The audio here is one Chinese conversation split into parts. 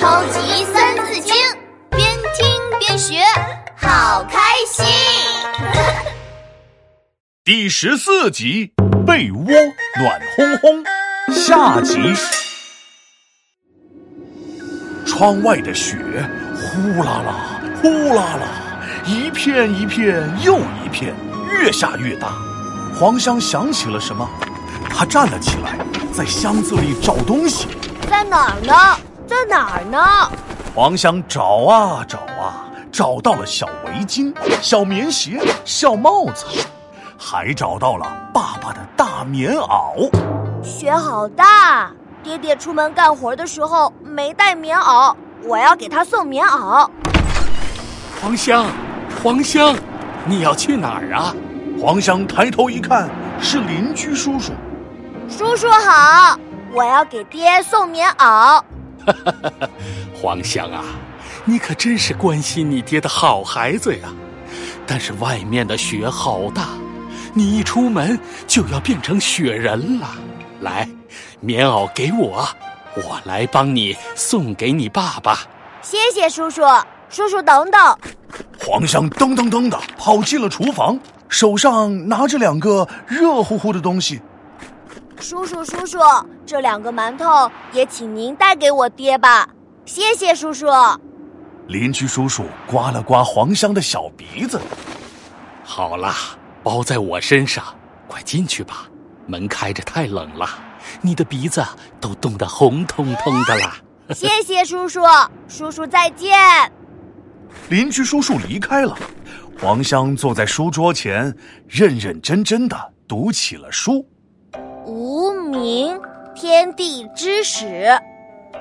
超级三字经，边听边学，好开心。第十四集，被窝暖烘烘，下集。窗外的雪呼啦啦，呼啦啦，一片一片又一片，越下越大。黄香想起了什么，他站了起来，在箱子里找东西。在哪儿呢？在哪儿呢？黄香找啊找啊，找到了小围巾、小棉鞋、小帽子，还找到了爸爸的大棉袄。雪好大，爹爹出门干活的时候没带棉袄，我要给他送棉袄。黄香，黄香，你要去哪儿啊？黄香抬头一看，是邻居叔叔。叔叔好，我要给爹送棉袄。哈哈哈！黄香啊，你可真是关心你爹的好孩子呀。但是外面的雪好大，你一出门就要变成雪人了。来，棉袄给我，我来帮你送给你爸爸。谢谢叔叔，叔叔等等。黄香噔噔噔的跑进了厨房，手上拿着两个热乎乎的东西。叔叔，叔叔，这两个馒头也请您带给我爹吧，谢谢叔叔。邻居叔叔刮了刮黄香的小鼻子，好啦，包在我身上，快进去吧。门开着太冷了，你的鼻子都冻得红彤彤的啦。谢谢叔叔，叔叔再见。邻居叔叔离开了，黄香坐在书桌前，认认真真的读起了书。无名，天地之始；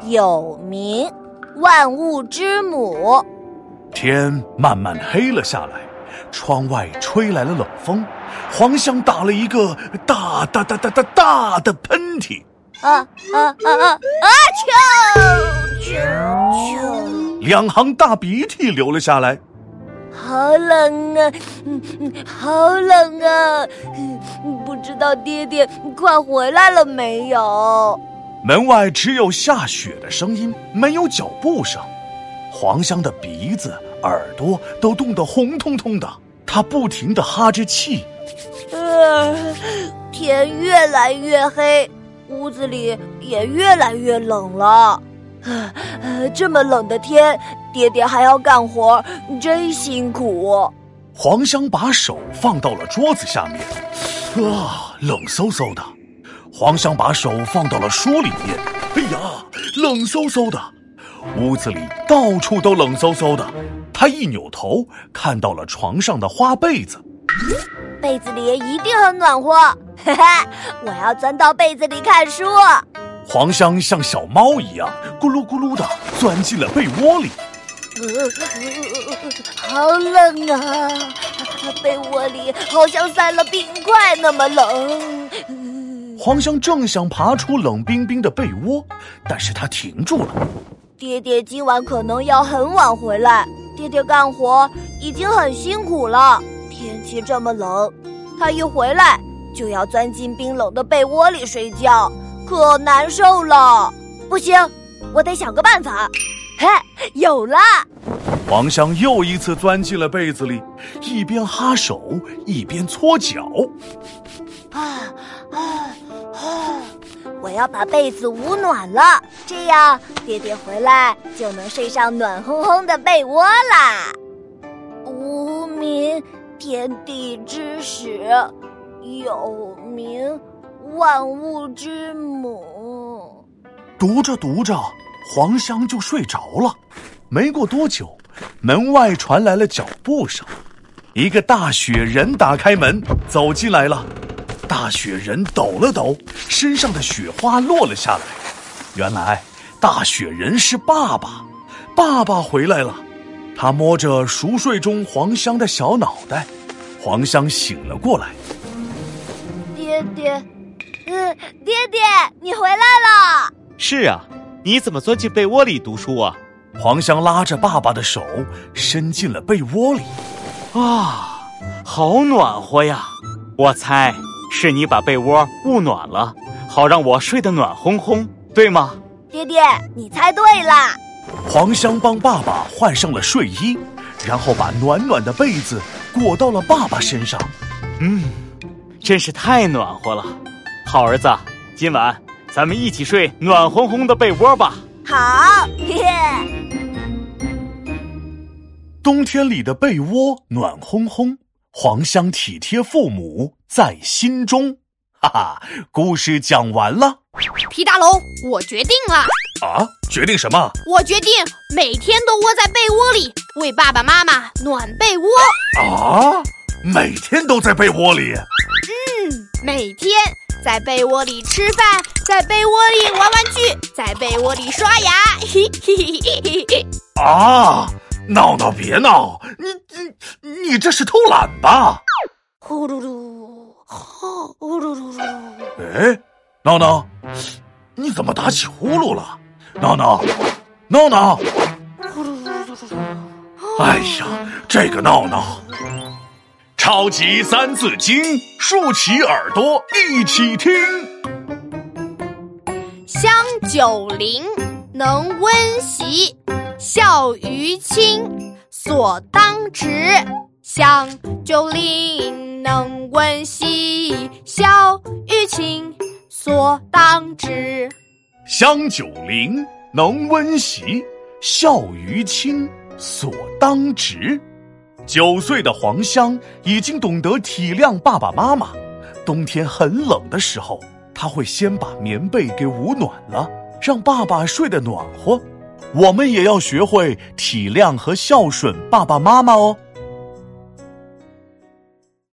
有名，万物之母。天慢慢黑了下来，窗外吹来了冷风，黄香打了一个大大大大大大的喷嚏。啊啊啊啊啊！啾啾啾！两行大鼻涕流了下来。好冷啊，嗯嗯，好冷啊！不知道爹爹快回来了没有？门外只有下雪的声音，没有脚步声。黄香的鼻子、耳朵都冻得红彤彤的，他不停的哈着气。呃，天越来越黑，屋子里也越来越冷了。呃，这么冷的天，爹爹还要干活，真辛苦。黄香把手放到了桌子下面，啊，冷飕飕的。黄香把手放到了书里面，哎呀，冷飕飕的。屋子里到处都冷飕飕的。他一扭头，看到了床上的花被子，被子里一定很暖和。哈哈，我要钻到被子里看书。黄香像小猫一样咕噜咕噜的钻进了被窝里，好冷啊！被窝里好像塞了冰块那么冷。黄香正想爬出冷冰冰的被窝，但是他停住了。爹爹今晚可能要很晚回来，爹爹干活已经很辛苦了，天气这么冷，他一回来就要钻进冰冷的被窝里睡觉。可难受了，不行，我得想个办法。嘿，有了！王香又一次钻进了被子里，一边哈手一边搓脚。啊啊啊！我要把被子捂暖了，这样爹爹回来就能睡上暖烘烘的被窝啦。无名，天地之始，有名。万物之母。读着读着，黄香就睡着了。没过多久，门外传来了脚步声，一个大雪人打开门走进来了。大雪人抖了抖，身上的雪花落了下来。原来，大雪人是爸爸。爸爸回来了，他摸着熟睡中黄香的小脑袋。黄香醒了过来，爹爹。嗯，爹爹，你回来了。是啊，你怎么钻进被窝里读书啊？黄香拉着爸爸的手，伸进了被窝里。啊，好暖和呀！我猜是你把被窝捂暖了，好让我睡得暖烘烘，对吗？爹爹，你猜对了。黄香帮爸爸换上了睡衣，然后把暖暖的被子裹到了爸爸身上。嗯，真是太暖和了。好儿子，今晚咱们一起睡暖烘烘的被窝吧。好，耶！冬天里的被窝暖烘烘，黄香体贴父母在心中。哈哈，故事讲完了。皮大龙，我决定了。啊，决定什么？我决定每天都窝在被窝里为爸爸妈妈暖被窝。啊，每天都在被窝里？嗯，每天在被窝里吃饭，在被窝里玩玩具，在被窝里刷牙。嘿嘿嘿嘿嘿。啊，闹闹别闹，你你你这是偷懒吧？呼噜噜，呼噜噜噜。哎，闹闹，你怎么打起呼噜了？闹闹，闹闹！呼噜噜噜噜噜哎呀，这个闹闹！超级三字经，竖起耳朵一起听。九龄，能温席，孝于亲，所当执。香九龄，能温席，孝于亲，所当执。香九龄，能温席，孝于亲，所当执。九岁的黄香已经懂得体谅爸爸妈妈。冬天很冷的时候，他会先把棉被给捂暖了，让爸爸睡得暖和。我们也要学会体谅和孝顺爸爸妈妈哦。